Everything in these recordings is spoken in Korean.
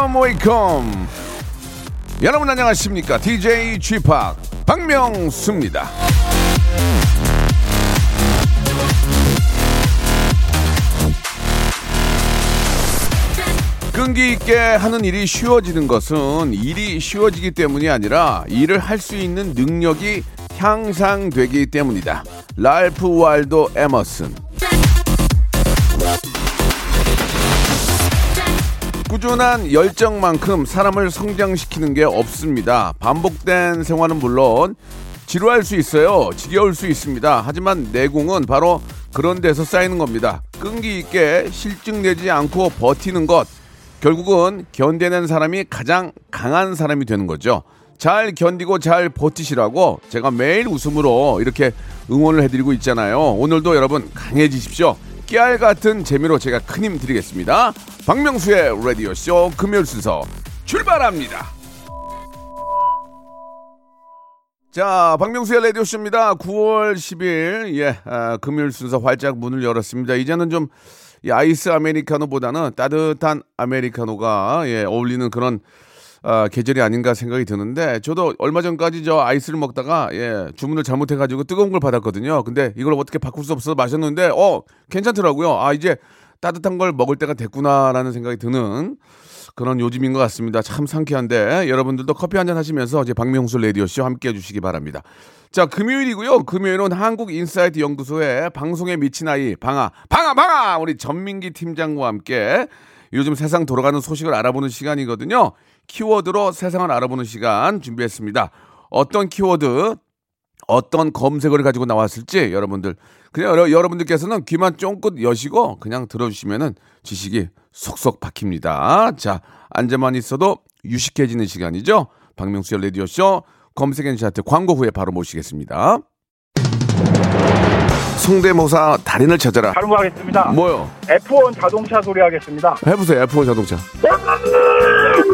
Welcome, welcome. 여러분 안녕하십니까? DJ Chip 박명수입니다. 끈기 있게 하는 일이 쉬워지는 것은 일이 쉬워지기 때문이 아니라 일을 할 수 있는 능력이 향상되기 때문이다. 랄프 waldo 에머슨. 꾸준한 열정만큼 사람을 성장시키는 게 없습니다. 반복된 생활은 물론 지루할 수 있어요. 지겨울 수 있습니다. 하지만 내공은 바로 그런 데서 쌓이는 겁니다. 끈기 있게 실증 내지 않고 버티는 것. 결국은 견뎌낸 사람이 가장 강한 사람이 되는 거죠. 잘 견디고 잘 버티시라고 제가 매일 웃음으로 이렇게 응원을 해드리고 있잖아요. 오늘도 여러분 강해지십시오. 깨알 같은 재미로 제가 큰 힘 드리겠습니다. 박명수의 라디오 쇼 금요일 순서 출발합니다. 자, 박명수의 라디오 쇼입니다. 9월 10일, 예, 아, 금요일 순서 활짝 문을 열었습니다. 이제는 좀, 이 아이스 아메리카노보다는 따뜻한 아메리카노가, 예, 어울리는 그런, 아, 계절이 아닌가 생각이 드는데, 저도 얼마 전까지 저 아이스를 먹다가, 예, 주문을 잘못해가지고 뜨거운 걸 받았거든요. 근데 이걸 어떻게 바꿀 수 없어서 마셨는데, 어, 괜찮더라고요. 아, 이제 따뜻한 걸 먹을 때가 됐구나라는 생각이 드는, 그런 요즘인 것 같습니다. 참 상쾌한데 여러분들도 커피 한 잔 하시면서 이제 박명수 라디오 쇼 함께 해 주시기 바랍니다. 자 금요일이고요. 금요일은 한국 인사이트 연구소의 방송에 미친 아이 방아 방아 방아 우리 전민기 팀장과 함께 요즘 세상 돌아가는 소식을 알아보는 시간이거든요. 키워드로 세상을 알아보는 시간 준비했습니다. 어떤 키워드 어떤 검색어를 가지고 나왔을지 여러분들 그냥 여러, 여러 분들께서는 귀만 쫑긋 여시고 그냥 들어주시면은 지식이 쏙쏙 박힙니다. 자 앉아만 있어도 유식해지는 시간이죠. 박명수의 라디오 쇼 검색 and 차트 광고 후에 바로 모시겠습니다. 성대모사 달인을 찾아라. 다른 거 하겠습니다. 뭐요? F1 자동차 소리 하겠습니다. 해보세요. F1 자동차.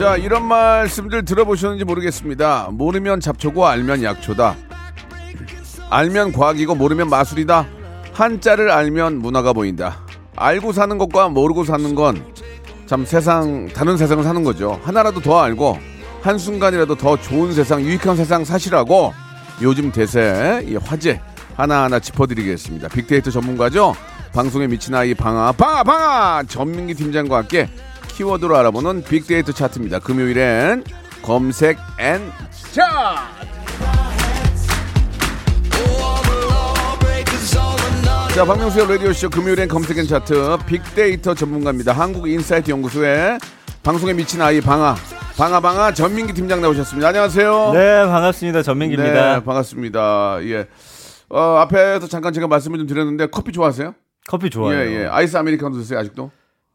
자, 이런 말씀들 들어보셨는지 모르겠습니다. 모르면 잡초고 알면 약초다. 알면 과학이고 모르면 마술이다. 한자를 알면 문화가 보인다. 알고 사는 것과 모르고 사는 건 참 세상 다른 세상을 사는 거죠. 하나라도 더 알고 한 순간이라도 더 좋은 세상, 유익한 세상 사시라고 요즘 대세 이 화제 하나하나 짚어드리겠습니다. 빅데이터 전문가죠. 방송에 미친 아이 방아 방아 방아 전민기 팀장과 함께 키워드로 알아보는 빅데이터 차트입니다. 금요일엔 검색 and 차트. 자, 박명수의 라디오쇼 금요일엔 검색 and 차트 빅데이터 전문가입니다. 한국인사이트 연구소의 방송에 미친 아이 방아. 방아 방아 전민기 팀장 나오셨습니다. 안녕하세요. 네, 반갑습니다. 전민기입니다. 네, 반갑습니다. 예. 어, 앞에서 잠깐 제가 말씀을 좀 드렸는데 커피 좋아하세요? 커피 좋아요. 예, 예. 아이스 아메리카노 드세요, 아직도?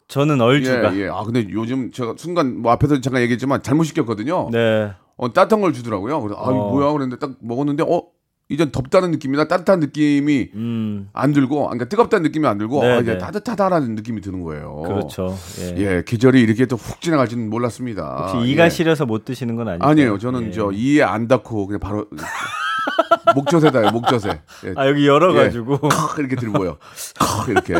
저는 얼주가. 예, 예. 아, 근데 요즘 제가 순간 뭐 앞에서 잠깐 얘기했지만 잘못 시켰거든요. 네. 어, 따뜻한 걸 주더라고요. 그래서 아, 어. 뭐야? 그랬는데 딱 먹었는데 어, 이젠 덥다는 느낌이나 따뜻한 느낌이 음, 안 들고, 그러니까 뜨겁다는 느낌이 안 들고, 네, 아, 이제 네. 따뜻하다라는 느낌이 드는 거예요. 그렇죠. 예. 예, 계절이 이렇게 또 훅 지나갈지는 몰랐습니다. 혹시 이가 예. 시려서 못 드시는 건 아니죠? 아니에요. 저는 예. 저 이에 안 닿고 그냥 바로 목젖에다요. 목젖에. 예. 아 여기 열어가지고 칵 이렇게 들고요. 칵 이렇게.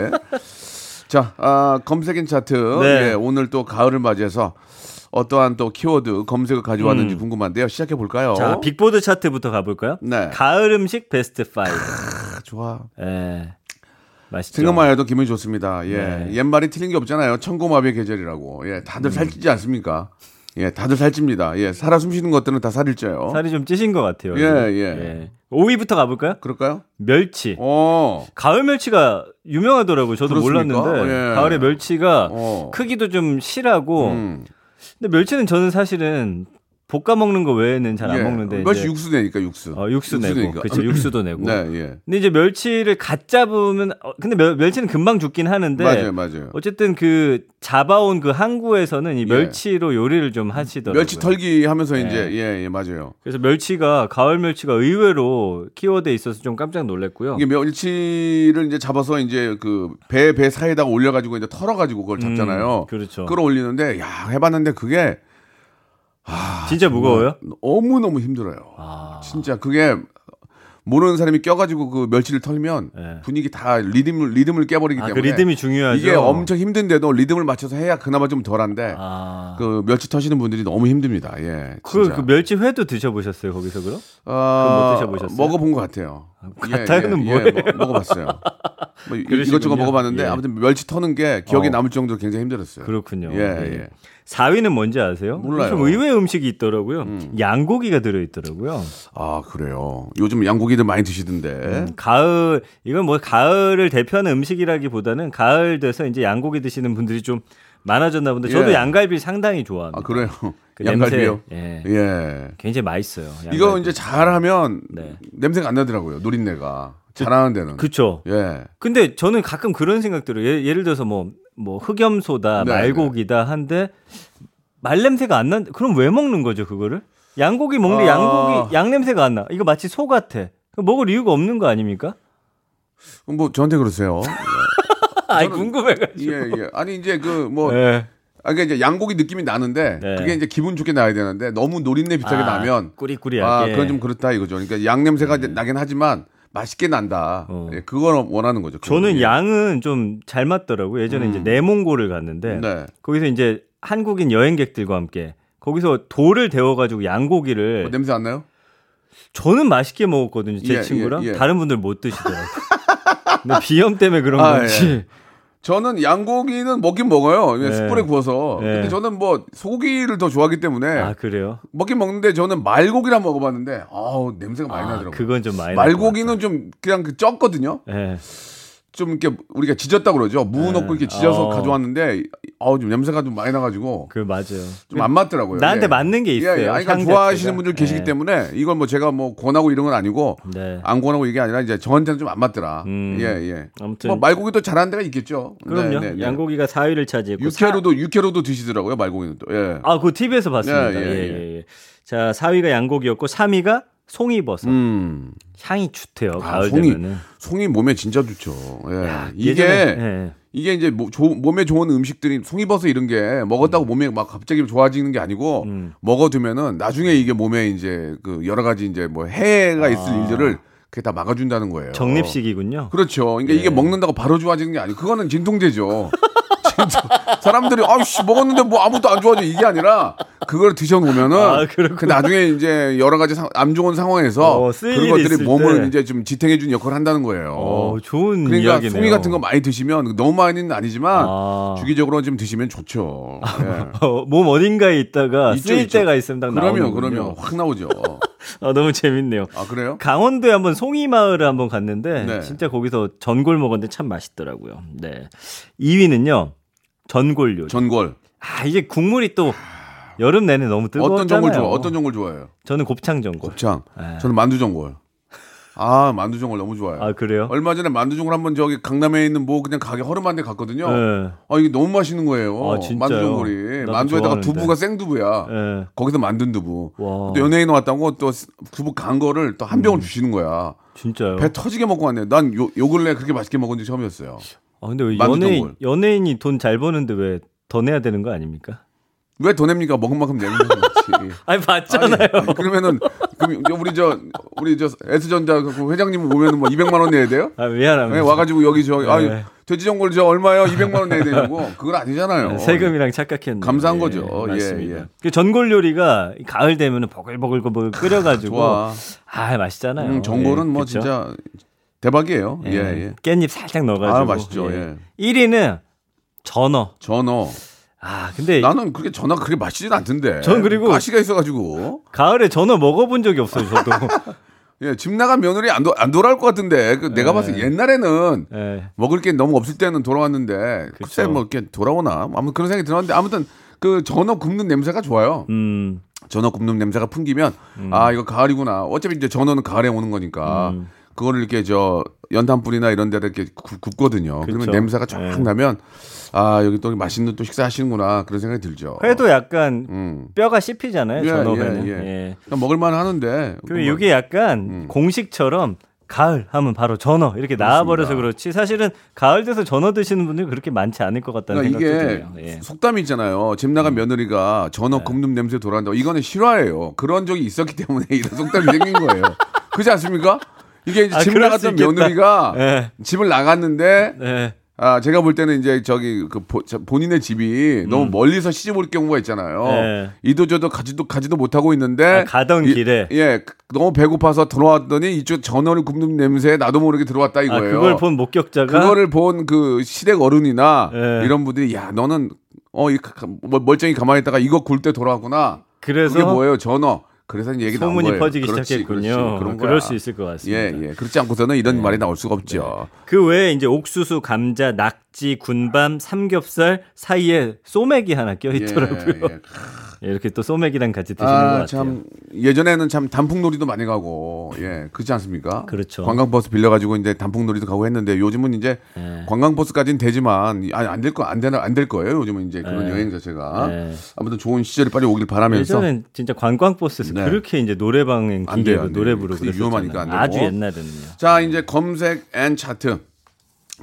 자, 아, 검색인 차트. 네. 예, 오늘 또 가을을 맞이해서 어떠한 또 키워드 검색을 가져왔는지 음. 궁금한데요. 시작해 볼까요? 자 빅보드 차트부터 가볼까요? 네. 가을 음식 베스트 5. 아, 좋아. 예. 맛있죠. 생각만 해도 기분이 좋습니다. 예. 네. 옛말이 틀린 게 없잖아요. 천고마비의 계절이라고. 예. 음. 다들 살찌지 않습니까? 예. 다들 살찝니다. 예. 살아 숨쉬는 것들은 다 살을 쪄요. 살이 좀 찌신 것 같아요. 예, 요즘. 예. 5위부터 가볼까요? 그럴까요? 멸치. 어. 가을 멸치가 유명하더라고요. 저도 그렇습니까? 몰랐는데 예. 가을에 멸치가 어. 크기도 좀 실하고 음. 근데 멸치는 저는 사실은 볶아 먹는 거 외에는 잘안 예. 먹는데 멸치 이제 육수 내니까 육수. 어, 육수 내고 내니까. 그렇죠 육수도 내고 네, 예. 근데 이제 멸치를 갓 잡으면 어, 근데 멸, 멸치는 금방 죽긴 하는데 맞아요, 맞아요. 어쨌든 그 잡아온 그 항구에서는 이 예. 멸치로 요리를 좀 하시더라고요. 멸치 털기 하면서 네. 이제 예, 예, 맞아요. 그래서 멸치가 가을 멸치가 의외로 키워드에 있어서 좀 깜짝 놀랐고요. 이게 멸치를 이제 잡아서 이제 그배배 사이에다가 올려가지고 이제 털어가지고 그걸 잡잖아요. 음, 그렇죠. 끌어올리는데 야 해봤는데 그게 진짜 무거워요? 너무 너무 힘들어요. 아. 진짜 그게 모르는 사람이 껴가지고 그 멸치를 털면 네. 분위기 다 리듬을 리듬을 깨버리기 아, 그 때문에 리듬이 중요하죠. 이게 엄청 힘든데도 리듬을 맞춰서 해야 그나마 좀 덜한데 아. 그 멸치 터시는 분들이 너무 힘듭니다. 예, 그. 그 멸치 회도 드셔보셨어요 거기서 그럼? 아, 그거 못 드셔보셨어요? 먹어본 것 같아요. 같아요는 뭐예요? 먹- 먹어봤어요. 뭐 이- 그러시군요. 이것저것 먹어봤는데 예. 아무튼 멸치 터는 게 기억에 어. 남을 정도로 굉장히 힘들었어요. 그렇군요. 예, 네. 예. 4위는 뭔지 아세요? 몰라요. 좀 의외 음식이 있더라고요. 양고기가 들어있더라고요. 아 그래요. 요즘 양고기들 많이 드시던데. 음, 가을 이건 뭐 가을을 대표하는 음식이라기보다는 가을 돼서 이제 양고기 드시는 분들이 좀 많아졌나 본데 저도 예. 양갈비 상당히 좋아합니다. 아 그래요. 그 양갈비요. 냄새, 예. 예. 굉장히 맛있어요. 이거 양갈비. 이제 잘하면 네. 냄새가 안 나더라고요. 노린내가 잘하는 데는. 그쵸. 예. 근데 저는 가끔 그런 생각 들어요. 예, 예를 들어서 뭐, 뭐 흑염소다, 네, 말고기다 한데 말냄새가 안 난, 그럼 왜 먹는 거죠, 그거를? 양고기 먹는데 아. 양고기, 양 냄새가 안 나. 이거 마치 소 같아. 먹을 이유가 없는 거 아닙니까? 뭐 저한테 그러세요. 아이, 궁금해가지고. 예, 예. 아니 이제 그뭐 예. 아, 그러니까 이제 양고기 느낌이 나는데 네. 그게 이제 기분 좋게 나야 되는데 너무 노린내 비슷하게 아, 나면 꾸리꾸리하게. 아, 그건 좀 그렇다 이거죠. 그러니까 양 냄새가 이제 나긴 하지만 맛있게 난다. 어. 예, 그걸 원하는 거죠. 저는 예. 양은 좀 잘 맞더라고요. 예전에 이제 내몽골을 갔는데 네. 거기서 이제 한국인 여행객들과 함께 거기서 돌을 데워가지고 양고기를 뭐 냄새 안 나요? 저는 맛있게 먹었거든요. 제 예, 친구랑 예, 예. 다른 분들 못 드시더라고요. 근데 비염 때문에 그런 아, 건지. 예. 저는 양고기는 먹긴 먹어요. 네. 숯불에 구워서. 네. 근데 저는 뭐 소고기를 더 좋아하기 때문에 아 그래요? 먹긴 먹는데 저는 말고기랑 먹어봤는데 아우 냄새가 많이 아, 나더라고요. 그건 좀 많이. 말고기는 좀 그냥 그 쪘거든요. 예. 좀 이렇게 우리가 지졌다 그러죠. 무 넣고 이렇게 지져서 어. 가져왔는데 아우 좀 냄새가 좀 많이 나가지고 그 맞아요. 좀 안 맞더라고요. 나한테 예. 맞는 게 있어요. 예, 예. 아니, 그러니까 향 좋아하시는 자체가. 분들 계시기 예. 때문에 이걸 뭐 제가 뭐 권하고 이런 건 아니고 네. 안 권하고 이게 아니라 이제 저한테는 좀 안 맞더라. 음. 예, 예. 아무튼 뭐 말고기도 잘하는 데가 있겠죠. 그럼요. 네, 네, 네. 양고기가 4위를 차지했고. 육회로도 육회로도 드시더라고요. 말고기는 또. 예. 아, 그 TV에서 봤습니다. 예, 예, 예, 예, 예. 자, 4위가 양고기였고 3위가 송이버섯. 음. 향이 좋대요. 아, 가을 송이 되면은. 송이 몸에 진짜 좋죠. 예. 이게 예전에, 예. 이게 이제 뭐 조- 몸에 좋은 음식들이 송이버섯 이런 게 먹었다고 몸에 막 갑자기 좋아지는 게 아니고 음. 먹어두면은 나중에 이게 몸에 이제 그 여러 가지 이제 뭐 해가 있을 아. 일들을 그게 다 막아준다는 거예요. 적립식이군요. 그렇죠. 그러니까 예. 이게 먹는다고 바로 좋아지는 게 아니고 그거는 진통제죠. 사람들이 아씨 먹었는데 뭐 아무도 안 좋아져 이게 아니라 그걸 드셔놓으면은 아. 그 나중에 이제 여러 가지 상- 안 좋은 상황에서 어, 그런 것들이 몸을 때. 이제 좀 지탱해주는 역할을 한다는 거예요. 어, 좋은 그러니까 이야기네요. 송이 같은 거 많이 드시면 너무 많이는 아니지만 아. 주기적으로 좀 드시면 좋죠. 예. 어, 몸 어딘가에 있다가 있죠, 쓰일 있죠. 때가 있으면 딱 그러면. 그러면 확 나오죠. 아, 너무 재밌네요. 아 그래요? 강원도에 한번 송이 마을을 한번 갔는데 네. 진짜 거기서 전골 먹었는데 참 맛있더라고요. 네. 2위는요. 전골 요리. 전골. 아, 이제 국물이 또 여름 내내 너무 뜨거웠잖아요. 어떤 전골 좋아? 어떤 전골 좋아해요? 저는 곱창 전골. 곱창. 네. 저는 만두 전골. 아 만두종을 너무 좋아요. 아 그래요? 얼마 전에 만두종을 한번 저기 강남에 있는 뭐 그냥 가게 허름한 데 갔거든요. 네. 아 이게 너무 맛있는 거예요. 아, 진짜요? 만두종골이 나도 만두에다가 좋아하는데. 두부가 생두부야. 네. 거기서 만든 두부. 와. 또 연예인 왔다고 또 두부 간 거를 또한 음. 병을 주시는 거야. 진짜요? 배 터지게 먹고 왔네. 난 요 요 근래 그렇게 맛있게 먹은 적 처음이었어요. 아 근데 왜 연예인. 연예인이 돈 잘 버는데 왜 더 내야 되는 거 아닙니까? 왜더 냅니까? 먹은 만큼 내는 거지. 아니 봤잖아요. 아니, 그러면은 그럼 저 우리 저 우리 저 S전자 그 회장님 오면은 뭐 200만 원 내야 돼요? 아 미안합니다. 네, 와가지고 여기 저 네. 돼지전골 저 얼마요? 200만 원 내야 되냐고 그건 아니잖아요. 네, 세금이랑 착각했네. 감사한 거죠. 예, 맞습니다. 예. 그 전골 요리가 가을 되면은 버글버글 버글 끓여가지고 좋아. 아 맛있잖아요. 음, 전골은 예, 뭐 그쵸? 진짜 대박이에요. 예, 예, 예. 깻잎 살짝 넣어가지고. 아, 맛있죠, 예. 1위는 전어. 전어. 아 근데 나는 그렇게 전어가 그렇게 맛있진 않던데. 전 그리고- 가시가 있어가지고. 가을에 전어 먹어본 적이 없어요. 저도. 예, 집 나간 며느리 안, 도, 안 돌아올 것 같은데. 그 내가 봤을 때 옛날에는 예. 먹을 게 너무 없을 때는 돌아왔는데. 글쎄 그쵸. 뭐 이렇게 돌아오나. 아무튼 그런 생각이 들었는데 아무튼 그 전어 굽는 냄새가 좋아요. 음. 전어 굽는 냄새가 풍기면 아 이거 가을이구나. 어차피 이제 전어는 가을에 오는 거니까 음. 그거를 이렇게 저 연탄불이나 이런 데다 이렇게 굽, 굽거든요. 그러면 그쵸. 냄새가 쫙 네. 나면 아 여기 또 맛있는 또 식사하시는구나 그런 생각이 들죠. 회도 약간 음. 뼈가 씹히잖아요. 예, 전어회는. 예, 예. 예. 그냥 먹을만 하는데. 그리고 이게 약간 공식처럼 가을 하면 바로 전어 이렇게 나와버려서 그렇지 사실은 가을 돼서 전어 드시는 분들이 그렇게 많지 않을 것 같다는 그러니까 생각도 이게 들어요. 예. 속담이 있잖아요. 집 나간 며느리가 전어 굽는 냄새 돌아간다고. 이거는 실화예요. 그런 적이 있었기 때문에 이런 속담이 생긴 거예요. 그렇지 않습니까? 이게 이제 아, 집 그럴 수 나갔던. 며느리가 예. 집을 나갔는데 네. 아 제가 볼 때는 이제 저기 그 보- 저 본인의 집이 너무 멀리서 시집 올 경우가 있잖아요. 음. 네. 이도저도 가지도 가지도 못하고 있는데 아, 가던 이- 길에. 예 너무 배고파서 들어왔더니 이쪽 전어를 굽는 냄새에 나도 모르게 들어왔다 아, 이거예요. 그걸 본 목격자가 그거를 본 그 시댁 어른이나 네. 이런 분들이 야 너는 어이 멀쩡히 가만히 있다가 이거 굴 때 돌아왔구나. 그래서 그게 뭐예요 전어. 그래서 이제 얘기 나온 소문이 거예요. 퍼지기 그렇지, 시작했군요. 그렇지. 그런 그럴 거야. 수 있을 것 같습니다. 예, 예. 그렇지 않고서는 이런 말이 나올 수가 없죠. 그 외에 이제 옥수수, 감자, 낙지, 군밤, 삼겹살 사이에 소맥이 하나 껴 있더라고요. 예, 예. 예, 이렇게 또 소맥이랑 같이 드시는 것 아, 같아요. 참 예전에는 참 단풍놀이도 많이 가고 예 그렇지 않습니까? 그렇죠. 관광버스 빌려가지고 이제 단풍놀이도 가고 했는데 요즘은 이제 예. 관광버스까지는 되지만 아니 안될 거안 되나 안 될 거예요. 요즘은 이제 그런 예. 여행 자체가 예. 아무튼 좋은 시절이 빨리 오길 바라면서 예전엔 진짜 관광버스에서 네. 그렇게 이제 노래방 안 돼요, 안 돼요. 노래 부르고 위험하니까 안 그랬었잖아요. 아주 되고. 옛날에는요. 자 이제 검색 and 차트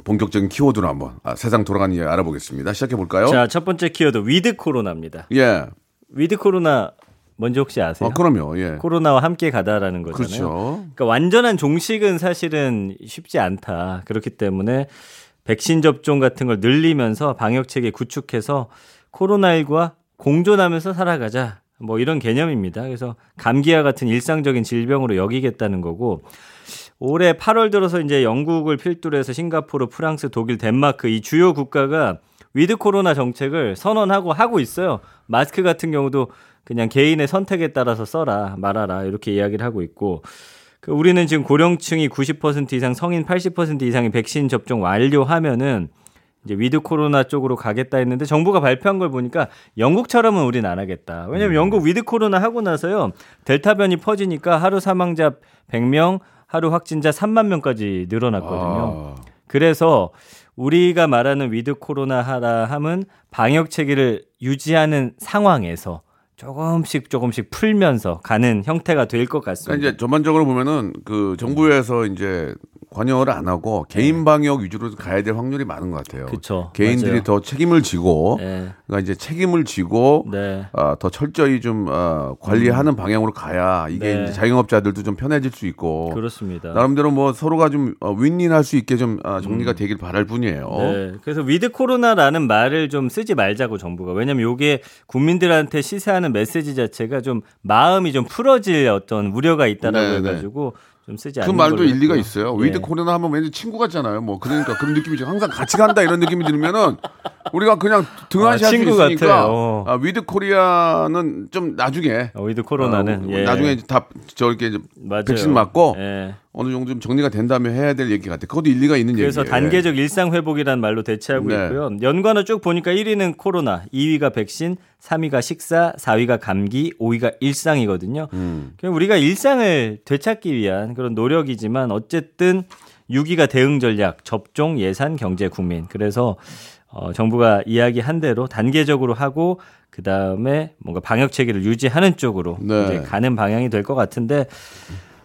본격적인 키워드로 한번 아, 세상 돌아가는 일 알아보겠습니다. 시작해 볼까요? 자, 첫 번째 키워드 with 코로나입니다. 예, with 코로나 뭔지 혹시 아세요? 어, 그럼요. 예, 코로나와 함께 가다라는 거잖아요. 그렇죠. 그러니까 완전한 종식은 사실은 쉽지 않다. 그렇기 때문에 백신 접종 같은 걸 늘리면서 방역 체계 구축해서 코로나19와 공존하면서 살아가자. 뭐 이런 개념입니다. 그래서 감기와 같은 일상적인 질병으로 여기겠다는 거고 올해 8월 들어서 이제 영국을 필두로 해서 싱가포르, 프랑스, 독일, 덴마크 이 주요 국가가 with 코로나 정책을 선언하고 하고 있어요. 마스크 같은 경우도 그냥 개인의 선택에 따라서 써라 말아라 이렇게 이야기를 하고 있고 그 우리는 지금 고령층이 90% 이상 성인 80% 이상이 백신 접종 완료하면은 이제 with 코로나 쪽으로 가겠다 했는데 정부가 발표한 걸 보니까 영국처럼은 우린 안 하겠다. 왜냐면 영국 with 코로나 하고 나서요. 델타 변이 퍼지니까 하루 사망자 100명, 하루 확진자 3만 명까지 늘어났거든요. 아, 그래서 우리가 말하는 with 코로나 하라 함은 방역 체계를 유지하는 상황에서 조금씩 조금씩 풀면서 가는 형태가 될것 그러니까 같습니다. 이제 전반적으로 보면은 그 정부에서 이제 관여를 안 하고 개인 방역 위주로 가야 될 확률이 많은 것 같아요. 네. 그쵸. 개인들이 맞아요. 더 책임을 지고 네. 그러니까 이제 책임을 지고 네. 아, 더 철저히 좀 어, 관리하는 방향으로 가야 이게 네. 이제 자영업자들도 좀 편해질 수 있고 그렇습니다. 나름대로 뭐 서로가 좀 어, win-win할 수 있게 좀 아, 정리가 되길 바랄 뿐이에요. 음. 네. 그래서 with 코로나라는 말을 좀 쓰지 말자고 정부가. 왜냐면 요게 국민들한테 시사하는 메시지 자체가 좀 마음이 좀 풀어질 어떤 우려가 있다라고 네, 네. 해가지고 좀 쓰지 그 않는 말도 걸로 일리가 했고요. 있어요. 예. with 코로나 하면 왠지 친구 같잖아요. 뭐 그러니까 그런 느낌이죠. 항상 같이 간다 이런 느낌이 들면은 우리가 그냥 등한시 아, 친구 있으니까 같아요. 아, with 코리아는 좀 나중에 어, with 코로나는 어, 예. 나중에 다 저렇게 이제 맞아요. 백신 맞고 예. 어느 정도 좀 정리가 된 다음에 해야 될 얘기 같아. 그것도 일리가 있는 그래서 얘기예요. 단계적 일상 회복이라는 말로 대체하고 네. 있고요. 연관어 쭉 보니까 1위는 코로나, 2위가 백신, 3위가 식사, 4위가 감기, 5위가 일상이거든요. 음. 그냥 우리가 일상을 되찾기 위한 그런 노력이지만 어쨌든 6위가 대응 전략, 접종, 예산, 경제, 국민. 그래서 어, 정부가 이야기한 대로 단계적으로 하고 그 다음에 뭔가 방역 체계를 유지하는 쪽으로 네. 이제 가는 방향이 될 것 같은데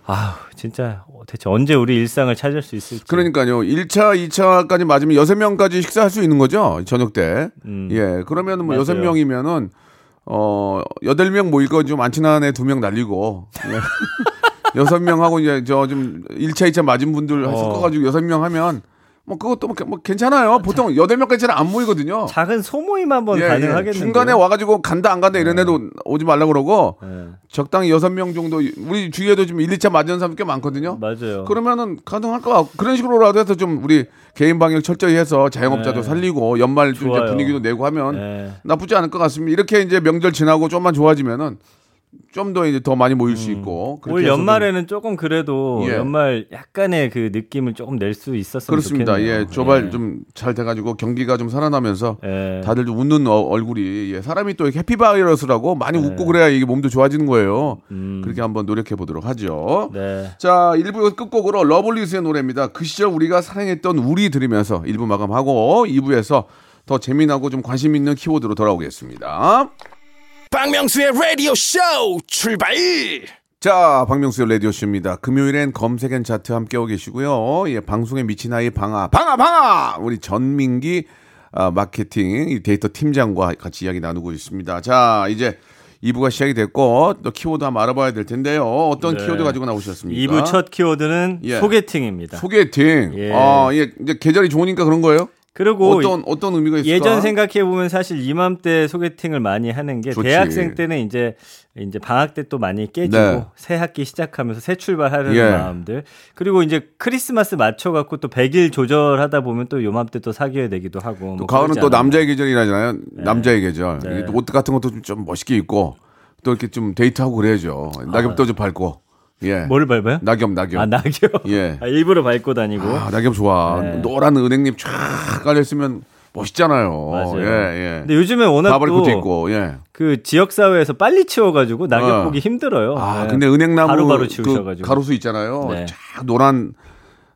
아우 진짜 대체 언제 우리 일상을 찾을 수 있을지. 그러니까요. 1차, 2차까지 맞으면 6명까지 식사할 수 있는 거죠. 저녁 때. 음. 예. 그러면 뭐 맞아요. 6명이면은 어, 8명 모일 거좀 많지는 않에 2명 날리고. 예. 6명 하고 이제 저 좀 1차, 2차 맞은 분들 어. 섞어 가지고 6명 하면 뭐 그것도 뭐, 뭐 괜찮아요. 보통 8명까지는 안 모이거든요. 작은 소모임 한번 예, 예. 가능하겠는데 중간에 와가지고 간다 안 간다 이런 애도 오지 말라 그러고 네. 적당히 6명 정도 우리 주위에도 지금 1, 2차 맞은 사람 꽤 많거든요. 맞아요. 그러면은 가능할 것 같고 그런 식으로라도 해서 좀 우리 개인 방역 철저히 해서 자영업자도 네. 살리고 연말 좀 이제. 분위기도 내고 하면 네. 나쁘지 않을 것 같습니다. 이렇게 이제 명절 지나고 좀만 좋아지면은 좀 더 이제 더 많이 모일 수 있고 올 해서 좀- 연말에는 조금 그래도 예. 연말 약간의 그 느낌을 조금 낼 수 있었으면 그렇습니다. 좋겠네요. 예, 조발 예. 좀잘 돼가지고 경기가 좀 살아나면서 예. 다들 좀 웃는 어- 얼굴이 예, 사람이 또 이렇게 해피바이러스라고 많이 웃고 그래야 이게 몸도 좋아지는 거예요. 네. 음. 그렇게 한번 노력해 보도록 하죠. 네. 자, 1부 끝곡으로 러블리즈의 노래입니다. 그 시절 우리가 사랑했던 우리 들으면서 1부 마감하고 2부에서 더 재미나고 좀 관심 있는 키워드로 돌아오겠습니다. 박명수의 라디오 쇼 출발 자, 박명수의 라디오 쇼입니다. 금요일엔 검색 N 차트 함께하고 계시고요. 예, 방송에 미친 아이 방아, 방아, 방아! 우리 전민기 아, 마케팅 이 데이터 팀장과 같이 이야기 나누고 있습니다. 자, 이제 2부가 시작이 됐고, 또 키워드 한번 알아봐야 될 텐데요. 어떤 네. 키워드 가지고 나오셨습니까? 2부 첫 키워드는 예. 소개팅입니다. 소개팅. 예. 아, 예, 이제 계절이 좋으니까 그런 거예요? 그리고 어떤 어떤 의미가 있을까? 예전 생각해 보면 사실 이맘때 소개팅을 많이 하는 게 좋지. 대학생 때는 이제 이제 방학 때 또 많이 깨지고 네. 새 학기 시작하면서 새 출발하려는 예. 마음들 그리고 이제 크리스마스 맞춰 갖고 또 100일 조절하다 보면 또 요맘때 또 사귀어야 되기도 하고 또 뭐 가을은 또. 남자의 계절이라잖아요. 남자의 계절. 네. 또옷 같은 것도 좀, 좀 멋있게 입고 또 이렇게 좀 데이트하고 그래야죠. 낙엽도 좀 밟고. 예. 뭘 밟아요? 낙엽, 낙엽. 아 낙엽. 예. 아, 일부러 밟고 다니고. 아, 낙엽 좋아. 네. 노란 은행잎 쫙 깔려 있으면 멋있잖아요. 맞아요. 예, 예. 근데 요즘에 워낙 바바리코도 또 있고, 예. 그 지역 사회에서 빨리 치워가지고 낙엽 어. 보기 힘들어요. 아, 네. 근데 은행나무 바로바로 그 치우셔가지고. 가로수 있잖아요. 네. 쫙 노란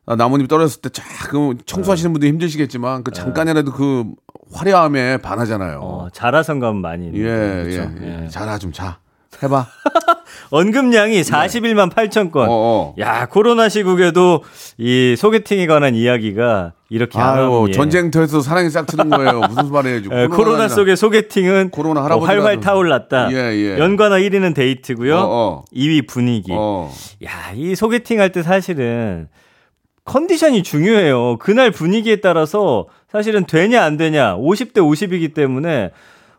아, 나뭇잎 떨어졌을 때쫙그 청소하시는 분들 힘드시겠지만 그 잠깐이라도 그 화려함에 반하잖아요. 어, 가면 많이. 예, 그렇죠? 예, 예. 자라 좀 자. 해봐. 언급량이 41만 8천 건. 네. 어, 어. 야 코로나 시국에도 이 소개팅에 관한 이야기가 이렇게 아유, 예. 전쟁터에서 사랑이 싹 트는 거예요. 무슨 말이에요. 예, 코로나. 속의 소개팅은 코로나 어, 활활 좀- 타올랐다. 예, 예. 연관어 1위는 데이트고요. 어, 어. 2위 분위기. 어. 야, 이 소개팅 할 때 사실은 컨디션이 중요해요. 그날 분위기에 따라서 사실은 되냐 안 되냐 50대 50이기 때문에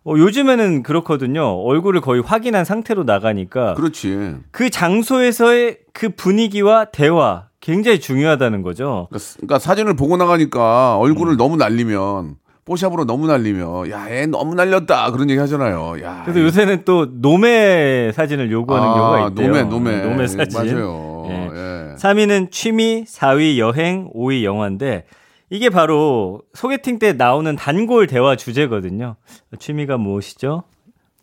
어, 요즘에는 그렇거든요. 얼굴을 거의 확인한 상태로 나가니까 그렇지. 그 장소에서의 그 분위기와 대화 굉장히 중요하다는 거죠. 그러니까, 그러니까 사진을 보고 나가니까 얼굴을 너무 날리면 뽀샵으로 너무 날리면 야, 얘 너무 날렸다. 그런 얘기 하잖아요. 야. 그래서 요새는 또 노매 사진을 요구하는 아, 경우가 있대요. 노매, 노매. 노매 사진. 맞아요. 예. 예. 3위는 취미, 4위 여행, 5위 영화인데 이게 바로 소개팅 때 나오는 단골 대화 주제거든요. 취미가 무엇이죠?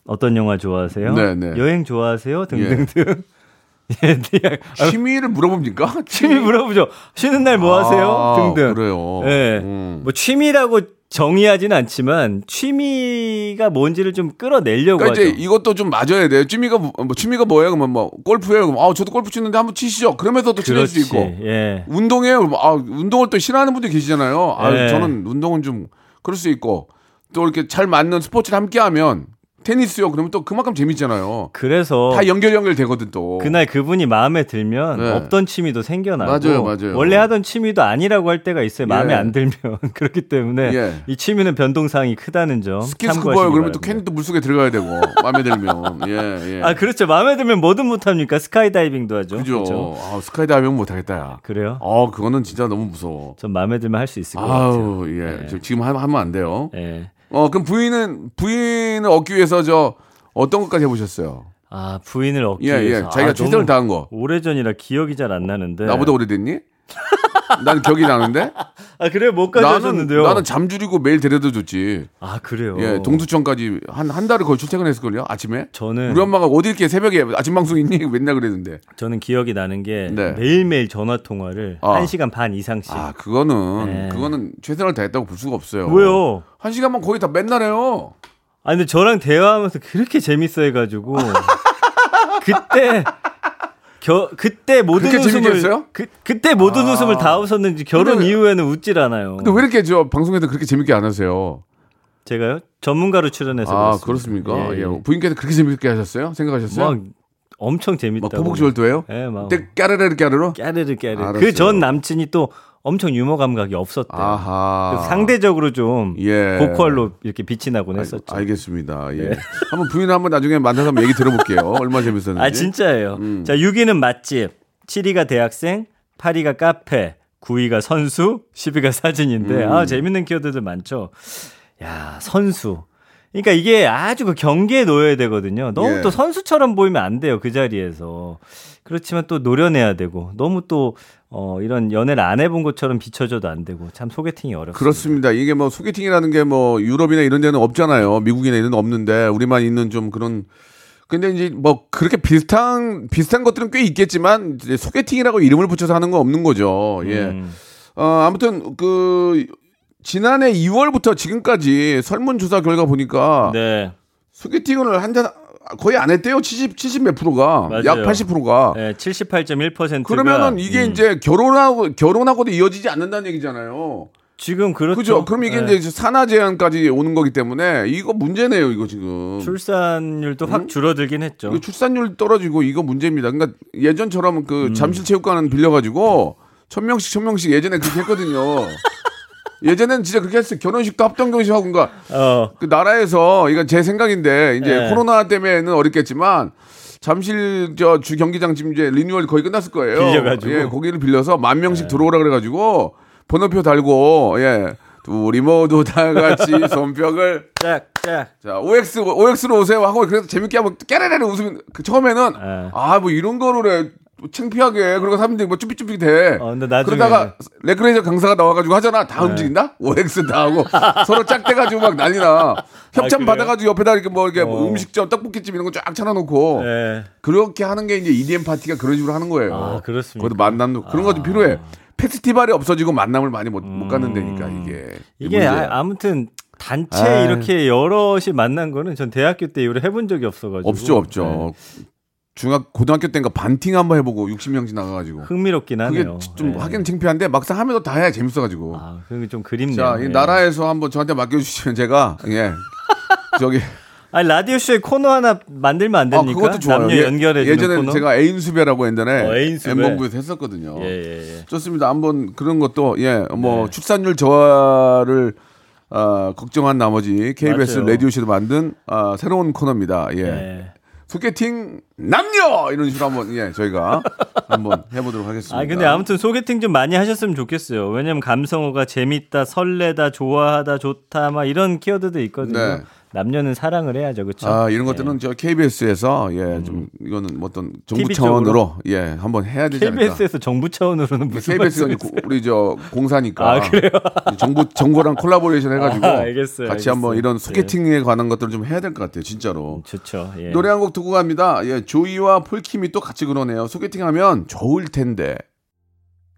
어떤 영화 좋아하세요? 네, 네. 여행 좋아하세요? 등등등. 예, 네. 취미를 물어봅니까? 취미 물어보죠. 쉬는 날 뭐 하세요? 아, 등등. 그래요. 예. 음. 뭐 취미라고 정의하지는 않지만 취미가 뭔지를 좀 끌어내려고 그러니까 하죠. 이제 이것도 좀 맞아야 돼요. 취미가 뭐, 뭐 취미가 뭐예요? 그러면 뭐 골프예요. 그럼 아 저도 골프 치는데 한번 치시죠. 그러면서 또 친해질 수 있고. 예. 운동해요. 그럼 아 운동을 또 싫어하는 분들 계시잖아요. 아 네. 저는 운동은 좀 그럴 수 있고 또 이렇게 잘 맞는 스포츠를 함께하면 테니스요. 그러면 또 그만큼 재밌잖아요. 그래서 다 연결 연결 되거든 또. 그날 그분이 마음에 들면 네. 없던 취미도 생겨나고 맞아요, 맞아요. 원래 하던 취미도 아니라고 할 때가 있어요. 마음에 예. 안 들면 그렇기 때문에 예. 이 취미는 변동사항이 크다는 점. 참고하시기 그러면 또 바랍니다. 괜히 또 물속에 들어가야 되고 마음에 들면 예 예. 아 그렇죠. 마음에 들면 뭐든 못합니까? 스카이다이빙도 하죠. 그죠. 그렇죠? 아, 스카이다이빙 못하겠다. 야. 그래요? 어 그거는 진짜 너무 무서워. 전 마음에 들면 할 수 있을 것 같아요. 아우 예. 저 지금 하면 안 돼요. 예. 어 그럼 부인은 부인을 얻기 위해서 저 어떤 것까지 해보셨어요? 아 부인을 얻기 예 예. 위해서 자기가 아, 최선을 너무 다한 거. 오래전이라 기억이 잘 안 나는데 나보다 오래됐니? 난 기억이 나는데. 아 그래요? 뭐까지 나는 하셨는데요? 나는 잠 줄이고 매일 데려다 줬지. 아 그래요? 예, 동두천까지 한 한 달을 거의 출퇴근했을걸요 아침에. 저는 우리 엄마가 어디 이렇게 새벽에 아침 방송 있니? 맨날 그랬는데. 저는 기억이 나는 게 네. 매일매일 전화 통화를 아. 한 1시간 반 이상씩 아 그거는 네. 그거는 최선을 다했다고 볼 수가 없어요. 왜요? 한 시간만 거의 다 맨날 해요. 아 근데 저랑 대화하면서 그렇게 재밌어 해가지고 그때 겨, 그때 모든 웃음을? 그, 그때 모든 웃음을 다 웃었는지 결혼 근데- 이후에는 웃질 않아요. 근데 왜 이렇게 저 방송에서 그렇게 재밌게 안 하세요? 제가요 전문가로 출연해서 아 그렇습니다. 그렇습니까? 예, 예, 예. 부인께서 그렇게 재밌게 하셨어요? 생각하셨어요? 막 엄청 재밌다고. 막 해요? 예, 막 때 까르르 까르르? 깨르르 깨르르. 알았어요. 그전 남친이 또 엄청 유머 감각이 없었대요. 아하. 상대적으로 좀 예. 고퀄로 이렇게 빛이 나곤 알- 했었죠. 알겠습니다. 예. 한번 부인 한번 나중에 만나서 한번 얘기 들어볼게요. 얼마나 재밌었는지. 아 진짜예요. 음. 자 6위는 맛집, 7위가 대학생, 8위가 카페, 9위가 선수, 10위가 사진인데 음. 아 재밌는 키워드들 많죠. 야 선수. 그러니까 이게 아주 그 경계에 놓여야 되거든요. 너무 예. 또 선수처럼 보이면 안 돼요 그 자리에서. 그렇지만 또 노려내야 되고 너무 또 어, 이런 연애를 안 해본 것처럼 비춰줘도 안 되고 참 소개팅이 어렵습니다. 그렇습니다. 이게 뭐 소개팅이라는 게 뭐 유럽이나 이런 데는 없잖아요. 미국이나 이런 데 없는데 우리만 있는 좀 그런 근데 이제 뭐 그렇게 비슷한 비슷한 것들은 꽤 있겠지만 소개팅이라고 이름을 붙여서 하는 건 없는 거죠. 예. 음. 어, 아무튼 그 지난해 2월부터 지금까지 설문조사 결과 보니까 네. 소개팅을 한잔 거의 안 했대요. 70, 70 몇 프로가. 맞아요. 약 80%가. 네, 78.1%가 음. 그러면은 이게 이제 결혼하고 결혼하고도 이어지지 않는다는 얘기잖아요. 지금 그렇죠. 그죠? 그럼 이게 네. 이제 산하 제한까지 오는 거기 때문에 이거 문제네요, 이거 지금. 출산율도 확 줄어들긴 했죠. 출산율 떨어지고 이거 문제입니다. 그러니까 예전처럼 그 음. 잠실 체육관 빌려가지고 천 명씩 천 명씩 예전에 그렇게 했거든요. 예전엔 진짜 그렇게 했어요. 결혼식도 합동 결혼식 하고 그러니까 어. 그 나라에서 이건 제 생각인데 이제 네. 코로나 때문에는 어렵겠지만 잠실 저 주 경기장 지금 이제 리뉴얼 거의 끝났을 거예요. 빌려가지고. 예, 거기를 빌려서 만 명씩 들어오라 그래가지고 번호표 달고 예. 우리 모두 다 같이 손뼉을 짝, 짝. 자 OX OX로 오세요 하고 그래서 재밌게 하면 깨레레레 웃으면 그 처음에는 네. 아뭐 이런 거를 해 창피하게 그리고 사람들이 뭐 쭈삣쭈삣 돼. 어, 그러다가 레크레이저 강사가 나와가지고 하잖아. 다 네. 움직인다. OX 다 하고 서로 짝대가지고 막 난리나. 협찬 그래요? 받아가지고 옆에다 이렇게 뭐 이렇게 뭐 어. 음식점, 떡볶이집 이런 거 쫙 차려놓고 네. 그렇게 하는 게 이제 EDM 파티가 그런 식으로 하는 거예요. 아, 그렇습니까? 그것도 만남도 그런 거 좀 필요해. 페스티벌이 없어지고 만남을 많이 못, 못 가는 데니까 이게 음. 이게. 아, 무튼 단체 아이. 이렇게 여럿이 만난 거는 전 대학교 때 이후로 해본 적이 없어가지고 없죠, 없죠. 네. 중학 고등학교 때인가 반팅 한번 해보고 60명씩 나가가지고 흥미롭긴 그게 하네요. 좀 네. 하긴 창피한데 막상 하면 다 해야 재밌어가지고. 아, 그게 좀 그립네요. 자, 이 예. 나라에서 한번 저한테 맡겨주시면 제가 예 저기 아니 라디오 쇼에 코너 하나 만들면 안아 됩니까? 그것도 좋아요. 남녀 예, 연결해 주는 예전에 코너. 제가 애인수배라고 옛날에 어, 애인수배. 엠본부에서 했었거든요. 예, 예, 예. 좋습니다. 한번 그런 것도 예뭐 네. 출산율 저하를 아, 걱정한 나머지 KBS 맞아요. 라디오 쇼도 만든 아, 새로운 코너입니다. 예. 예. 소개팅 남녀 이런 식으로 한번 예 저희가 한번 해보도록 하겠습니다. 아 근데 아무튼 소개팅 좀 많이 하셨으면 좋겠어요. 왜냐면 감성어가 재밌다, 설레다, 좋아하다, 좋다 막 이런 키워드도 있거든요. 네. 남녀는 사랑을 해야죠, 그렇죠? 아 이런 것들은 저 KBS에서 예좀 이거는 뭐 어떤 정부 TV 차원으로 예 한번 해야 되지 않을까. KBS에서 정부 차원으로는 무슨 KBS가 말씀이세요? 우리 저 공사니까 아, 그래요? 정부 정부랑 콜라보레이션 해가지고 아, 알겠어요, 같이 알겠어요. 한번 이런 예. 소개팅에 관한 것들을 좀 해야 될 것 같아요 진짜로 좋죠. 예. 노래 한 곡 듣고 갑니다 예 조이와 폴킴이 또 같이 그러네요 소개팅하면 좋을 텐데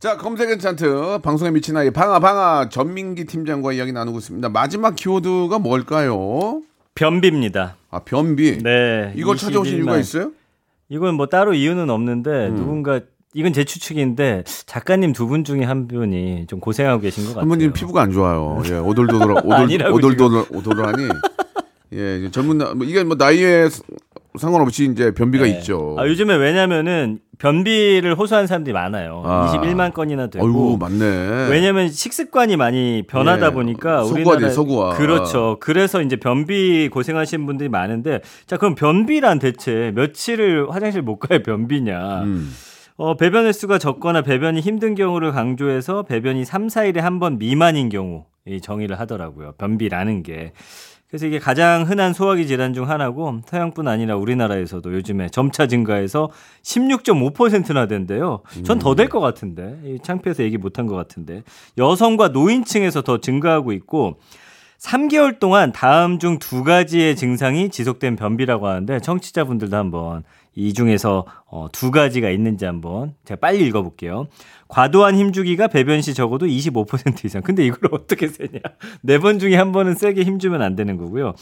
자 검색엔 찬트 방송에 미친 아이 방아 방아 전민기 팀장과 이야기 나누고 있습니다 마지막 키워드가 뭘까요 변비입니다. 아 변비 네. 이걸 찾아오신 21만. 이유가 있어요 이건 뭐 따로 이유는 없는데 음. 누군가 이건 제 추측인데 작가님 두 분 중에 한 분이 좀 고생하고 계신 것 같아요. 한 분님 피부가 안 좋아요 예 오돌도돌 오돌 오돌도돌 오돌하니 예, 젊은 나, 뭐 이게 뭐 나이에 스- 상관없이 이제 변비가 있죠. 아, 요즘에 왜냐면은 변비를 호소하는 사람들이 많아요. 아. 21만 건이나 되고. 어유 맞네. 왜냐면 식습관이 많이 변하다 예. 보니까 우리나라 서구화. 그렇죠. 그래서 이제 변비 고생하시는 분들이 많은데 자 그럼 변비란 대체 며칠을 화장실 못 가요 변비냐? 음. 어, 배변 횟수가 적거나 배변이 힘든 경우를 강조해서 배변이 3, 4일에 한 번 미만인 경우 이 정의를 하더라고요. 변비라는 게. 그래서 이게 가장 흔한 소화기 질환 중 하나고 서양뿐 아니라 우리나라에서도 요즘에 점차 증가해서 16.5%나 된대요. 전 더 될 것 같은데. 이 창피해서 얘기 못한 것 같은데. 여성과 노인층에서 더 증가하고 있고 3개월 동안 다음 중 두 가지의 증상이 지속된 변비라고 하는데 청취자분들도 한번 이 중에서 어, 두 가지가 있는지 한번 제가 빨리 읽어볼게요. 과도한 힘주기가 배변 시 적어도 25% 이상. 근데 이걸 어떻게 세냐? 네 번 중에 한 번은 세게 힘주면 안 되는 거고요.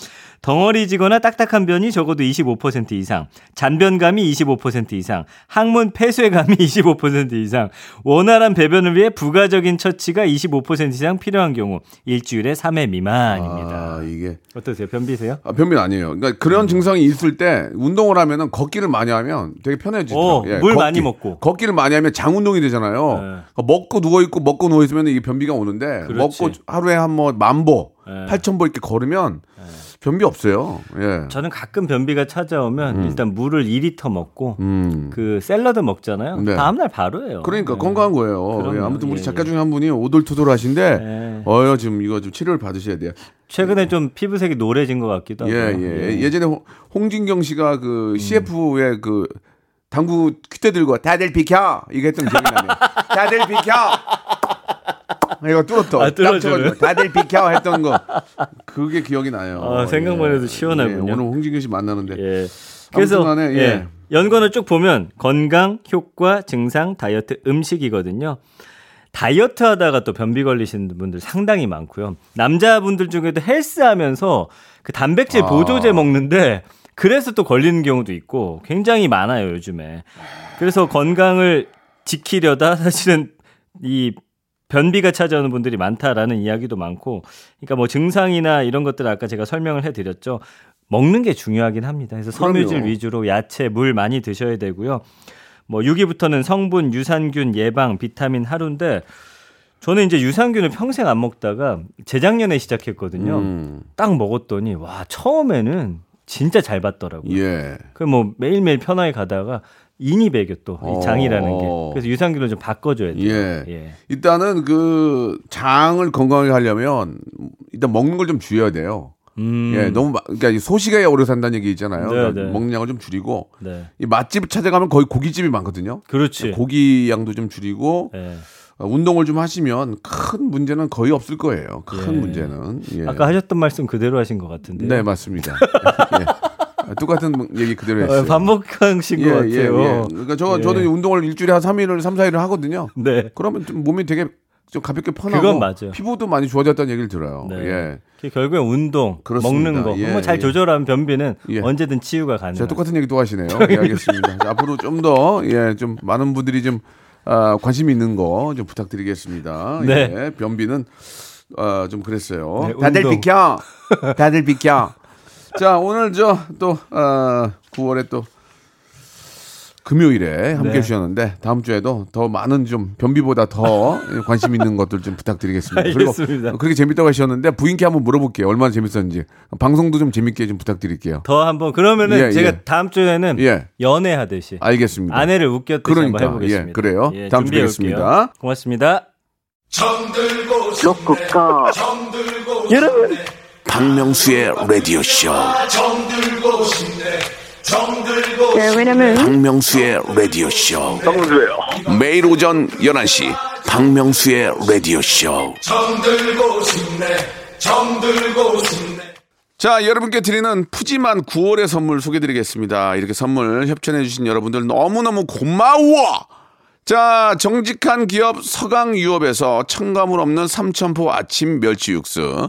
덩어리지거나 딱딱한 변이 적어도 25% 이상, 잔변감이 25% 이상, 항문 폐쇄감이 25% 이상, 원활한 배변을 위해 부가적인 처치가 25% 이상 필요한 경우 일주일에 3회 미만입니다. 아, 이게 어떠세요? 변비세요? 아, 변비 아니에요. 그러니까 그런 증상이 있을 때 운동을 하면은 걷기를 많이 하면 되게. 예, 어, 물 많이 먹고. 걷기를 많이 하면 장 운동이 되잖아요. 그러니까 먹고 누워 있고 먹고 누워 있으면 이게 변비가 오는데 그렇지. 먹고 하루에 한 뭐 만보, 예. 팔천 보 이렇게 걸으면 변비 없어요. 예. 저는 가끔 변비가 찾아오면 일단 물을 2리터 먹고 음. 그 샐러드 먹잖아요. 네. 다음날 바로예요. 그러니까 네. 건강한 거예요. 예, 아무튼 우리 예, 작가 예. 중에 한 분이 오돌투돌하신데 네. 어여 지금 이거 좀 치료를 받으셔야 돼요. 최근에 좀 피부색이 노래진 것 같기도 하고. 예, 예. 예전에 홍- 홍진경 씨가 음. 그 CF의 그 당구 퀴대 들고 다들 비켜 이거 했던 기억이 나네요. 다들 비켜. 이거 뚫었어. 아, 뚫어주는. 다들 비켜 했던 거 그게 기억이 나요. 아, 생각만 해도 시원하군요. 예, 오늘 홍진경 씨 만나는데 예. 그래서 간에, 예. 예. 연관을 쭉 보면 건강, 효과, 증상, 다이어트, 음식이거든요. 다이어트 하다가 또 변비 걸리시는 분들 상당히 많고요. 남자분들 중에도 헬스 하면서 그 단백질 아. 보조제 먹는데 그래서 또 걸리는 경우도 있고 굉장히 많아요, 요즘에. 그래서 건강을 지키려다 사실은 이 변비가 찾아오는 분들이 많다라는 이야기도 많고, 그러니까 뭐 증상이나 이런 것들 아까 제가 설명을 해드렸죠. 먹는 게 중요하긴 합니다. 그래서 섬유질. 위주로 야채, 물 많이 드셔야 되고요. 뭐 6위부터는 성분, 유산균 예방, 비타민 하루인데 저는 이제 유산균을 평생 안 먹다가 재작년에 시작했거든요. 음, 딱 먹었더니 와 처음에는 진짜 잘 받더라고요. 예. 그뭐 매일매일 편하게 가다가 인이 배겨 또이 어. 장이라는 게 그래서 유산균을 좀 바꿔줘야 돼요. 예. 예. 일단은 그 장을 건강하게 하려면 일단 먹는 걸 좀 줄여야 돼요. 음. 예, 너무 마- 그러니까 이 소식에 오래 산다는 얘기 있잖아요. 네, 그러니까 네. 먹는 양을 좀 줄이고 네. 이 맛집 찾아가면 거의 고깃집이 많거든요. 그렇지. 고기 양도 좀 줄이고 예. 어, 운동을 좀 하시면 큰 문제는 거의 없을 거예요. 큰 예. 문제는. 예. 아까 하셨던 말씀 그대로 하신 것 같은데. 네 맞습니다. 예. 아, 똑같은 얘기 그대로 어, 했어요. 반복하신 것 같아요. 그러니까 저 예. 저는 운동을 일주일에 한 3일을 3, 4일을 하거든요. 네. 그러면 좀 몸이 되게 좀 가볍게 편하고. 피부도 많이 좋아졌다는 얘기를 들어요. 네. 예. 결국엔 운동, 그렇습니다. 먹는 거, 예, 뭐잘 예. 조절하면 변비는 예. 언제든 치유가 가능해요. 똑같은 얘기 또 하시네요. 예, 알겠습니다. 자, 앞으로 좀 더, 예, 좀 많은 분들이 좀, 아, 관심 있는 거 좀 부탁드리겠습니다. 네. 예, 변비는, 아, 좀 그랬어요. 네, 다들. 비켜! 다들 비켜! 자, 오늘 저, 또, 아, 9월에 또, 금요일에 함께 네. 해주셨는데, 다음 주에도 더 많은 좀, 변비보다 더 관심 있는 것들 좀 부탁드리겠습니다. 알겠습니다. 그리고 그렇게 재밌다고 하셨는데, 부인께 한번 물어볼게요. 얼마나 재밌었는지. 방송도 좀 재밌게 좀 부탁드릴게요. 더 한번 그러면은 예, 제가 예. 다음 주에는 예. 연애하듯이 알겠습니다. 아내를 웃겼듯이 그러니까, 한번 해보겠습니다. 예, 그래요. 다음 주에 준비해 뵙겠습니다. 올게요. 고맙습니다. 로쿠꺼 여러분 박명수의 라디오 쇼. 네, 왜냐면 박명수의 라디오 쇼. 정수예요. 매일 오전 11시 박명수의 라디오 쇼. 자, 여러분께 드리는 푸짐한 9월의 선물 소개 드리겠습니다. 이렇게 선물 협찬해 주신 여러분들 너무너무 고마워! 자, 정직한 기업 서강유업에서 첨가물 없는 삼천포 아침 멸치 육수.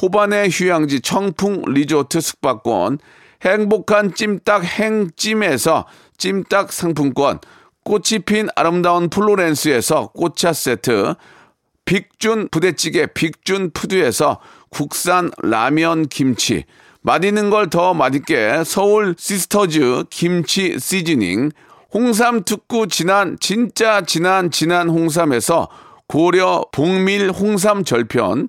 호반의 휴양지 청풍 리조트 숙박권, 행복한 찜닭 행찜에서 찜닭 상품권, 꽃이 핀 아름다운 플로렌스에서 꽃차 세트, 빅준 부대찌개 빅준 푸드에서 국산 라면 김치, 맛있는 걸 더 맛있게 서울 시스터즈 김치 시즈닝, 홍삼 특구 진한 진짜 진한 진한 홍삼에서 고려 복밀 홍삼 절편,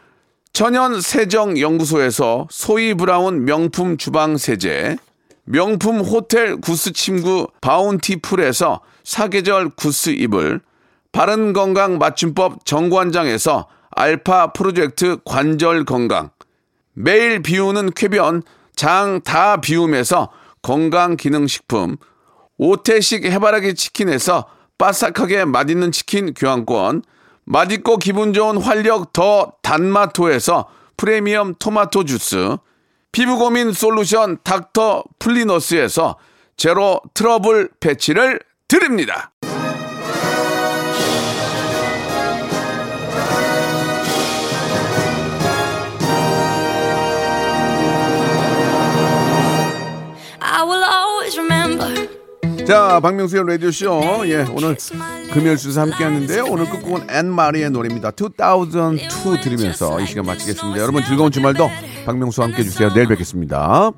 천연 세정 연구소에서 소이 브라운 명품 주방 세제, 명품 호텔 구스 침구 바운티풀에서 사계절 구스 이불, 바른 건강 맞춤법 정관장에서 알파 프로젝트 관절 건강, 매일 비우는 쾌변 장 다 비움에서 건강 기능 식품, 오태식 해바라기 치킨에서 바삭하게 맛있는 치킨 교환권, 맛있고 기분 좋은 활력 더 단마토에서 프리미엄 토마토 주스, 피부 고민 솔루션 닥터 플리너스에서 제로 트러블 패치를 드립니다. 자, 박명수의 라디오쇼. 예, 오늘 금요일 순서 함께 하는데요. 오늘 끝곡은 앤 마리의 노래입니다. 2002 들으면서 이 시간 마치겠습니다. 여러분 즐거운 주말도 박명수와 함께 해주세요. 내일 뵙겠습니다.